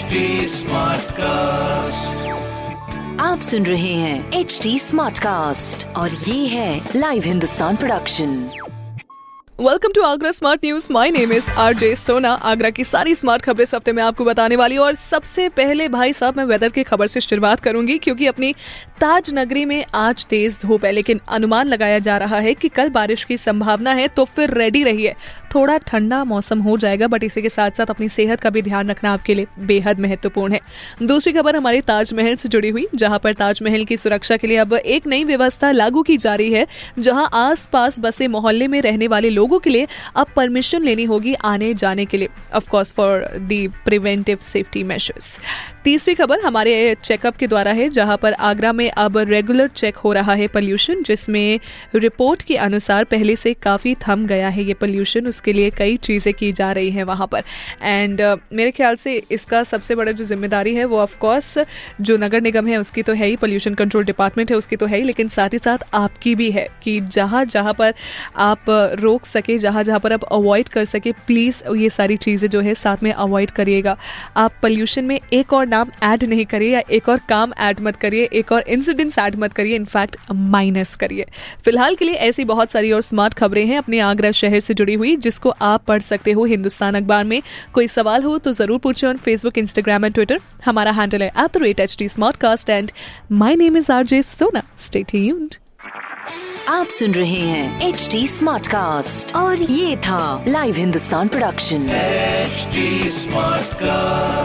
HD Smartcast. आप सुन रहे हैं एच डी स्मार्ट कास्ट और ये है live Hindustan production welcome to Agra smart news my name is RJ Sona Agra की सारी स्मार्ट खबरें इस हफ़्ते में आपको बताने वाली हूँ। और सबसे पहले भाई साहब मैं वेदर की खबर से शुरुआत करूँगी क्योंकि अपनी ताज नगरी में आज तेज धूप है लेकिन अनुमान लगाया जा रहा है कि कल बारिश की संभावना है तो फिर रेडी रहिए। थोड़ा ठंडा मौसम हो जाएगा बट इसी के साथ साथ अपनी सेहत का भी ध्यान रखना आपके लिए बेहद महत्वपूर्ण है। दूसरी खबर हमारे ताजमहल से जुड़ी हुई, जहाँ पर ताजमहल की सुरक्षा के लिए अब एक नई व्यवस्था लागू की जा रही है, जहाँ आस पास बसे मोहल्ले में रहने वाले लोगों के लिए अब परमिशन लेनी होगी आने जाने के लिए of course for the preventive safety measures तीसरी खबर हमारे चेकअप के द्वारा है जहाँ पर आगरा में अब रेगुलर चेक हो रहा है पोल्यूशन जिसमें रिपोर्ट के अनुसार पहले से काफ़ी थम गया है ये पोल्यूशन उसके लिए कई चीज़ें की जा रही हैं वहाँ पर। एंड uh, मेरे ख्याल से इसका सबसे बड़ा जो ज़िम्मेदारी है वो ऑफकोर्स जो नगर निगम है उसकी तो है ही पोल्यूशन कंट्रोल डिपार्टमेंट है उसकी तो है ही लेकिन साथ ही साथ आपकी भी है कि जहाँ जहाँ पर आप रोक सके जहाँ जहाँ पर आप अवॉइड कर सके प्लीज़ ये सारी चीज़ें जो है साथ में अवॉइड करिएगा। आप पोल्यूशन में एक और नाम ऐड नहीं करिए या एक और काम ऐड मत करिए एक और इंसिडेंट्स ऐड मत करिए इनफैक्ट माइनस करिए। फ़िलहाल के लिए ऐसी बहुत सारी और स्मार्ट खबरें हैं अपने आगरा शहर से जुड़ी हुई जिसको आप पढ़ सकते हो हिंदुस्तान अखबार में। कोई सवाल हो तो ज़रूर पूछे on Facebook Instagram and Twitter हमारा हैंडल है at the rate H D smart cast and my name is R J Sona stay tuned आप सुन रहे हैं एच डी स्मार्ट कास्ट और ये था live Hindustan production HD Smartcast.